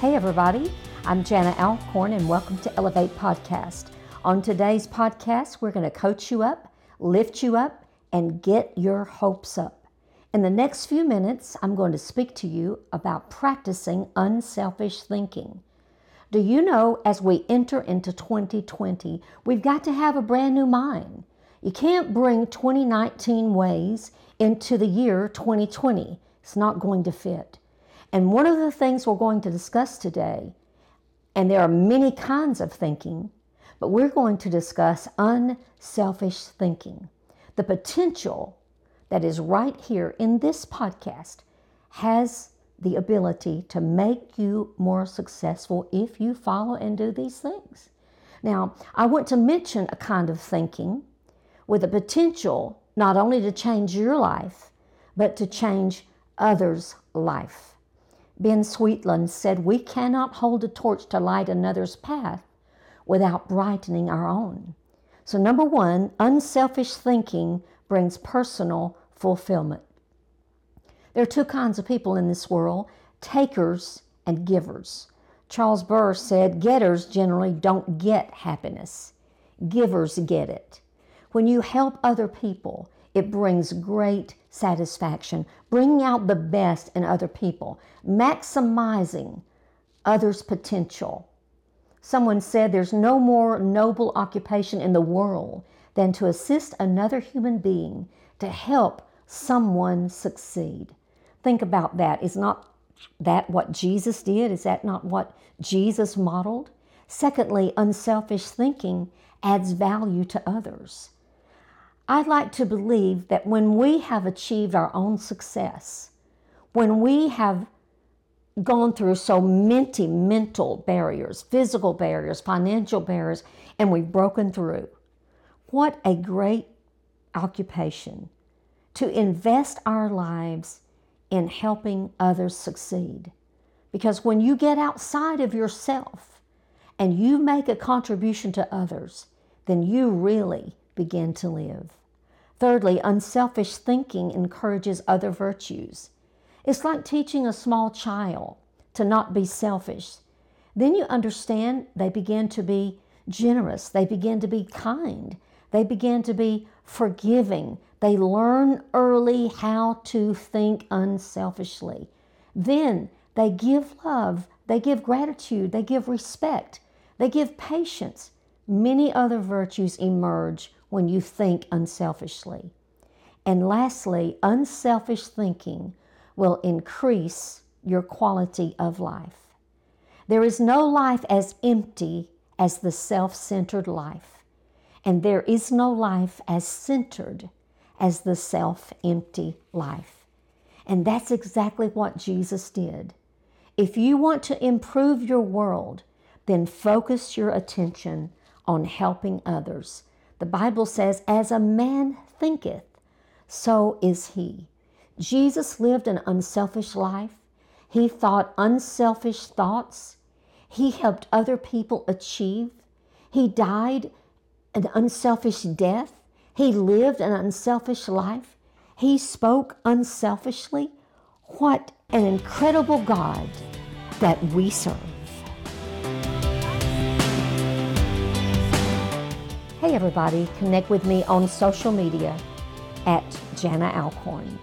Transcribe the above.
Hey, everybody. I'm Jana Alcorn, and welcome to Elevate Podcast. On today's podcast, we're going to coach you up, lift you up, and get your hopes up. In the next few minutes, I'm going to speak to you about practicing unselfish thinking. Do you know as we enter into 2020, we've got to have a brand new mind? You can't bring 2019 ways into the year 2020. It's not going to fit. And one of the things we're going to discuss today, and there are many kinds of thinking, but we're going to discuss unselfish thinking. The potential that is right here in this podcast has the ability to make you more successful if you follow and do these things. Now, I want to mention a kind of thinking with the potential not only to change your life, but to change others' life. Ben Sweetland said, We cannot hold a torch to light another's path without brightening our own. So, number one, unselfish thinking brings personal fulfillment. There are two kinds of people in this world takers and givers. Charles Burr said, Getters generally don't get happiness, givers get it. When you help other people, it brings great satisfaction, bringing out the best in other people, maximizing others' potential. Someone said there's no more noble occupation in the world than to assist another human being to help someone succeed. Think about that. Is not that what Jesus did? Is that not what Jesus modeled? Secondly, unselfish thinking adds value to others. I'd like to believe that when we have achieved our own success, when we have gone through so many mental barriers, physical barriers, financial barriers, and we've broken through, what a great occupation to invest our lives in helping others succeed. Because when you get outside of yourself and you make a contribution to others, then you really begin to live. Thirdly, unselfish thinking encourages other virtues. It's like teaching a small child to not be selfish. Then you understand they begin to be generous, they begin to be kind, they begin to be forgiving, they learn early how to think unselfishly. Then they give love, they give gratitude, they give respect, they give patience. Many other virtues emerge when you think unselfishly. And lastly, unselfish thinking will increase your quality of life. There is no life as empty as the self centered life, and there is no life as centered as the self empty life. And that's exactly what Jesus did. If you want to improve your world, then focus your attention on helping others. The Bible says, As a man thinketh, so is he. Jesus lived an unselfish life. He thought unselfish thoughts. He helped other people achieve. He died an unselfish death. He lived an unselfish life. He spoke unselfishly. What an incredible God that we serve. Everybody, connect with me on social media at Jana Alcorn.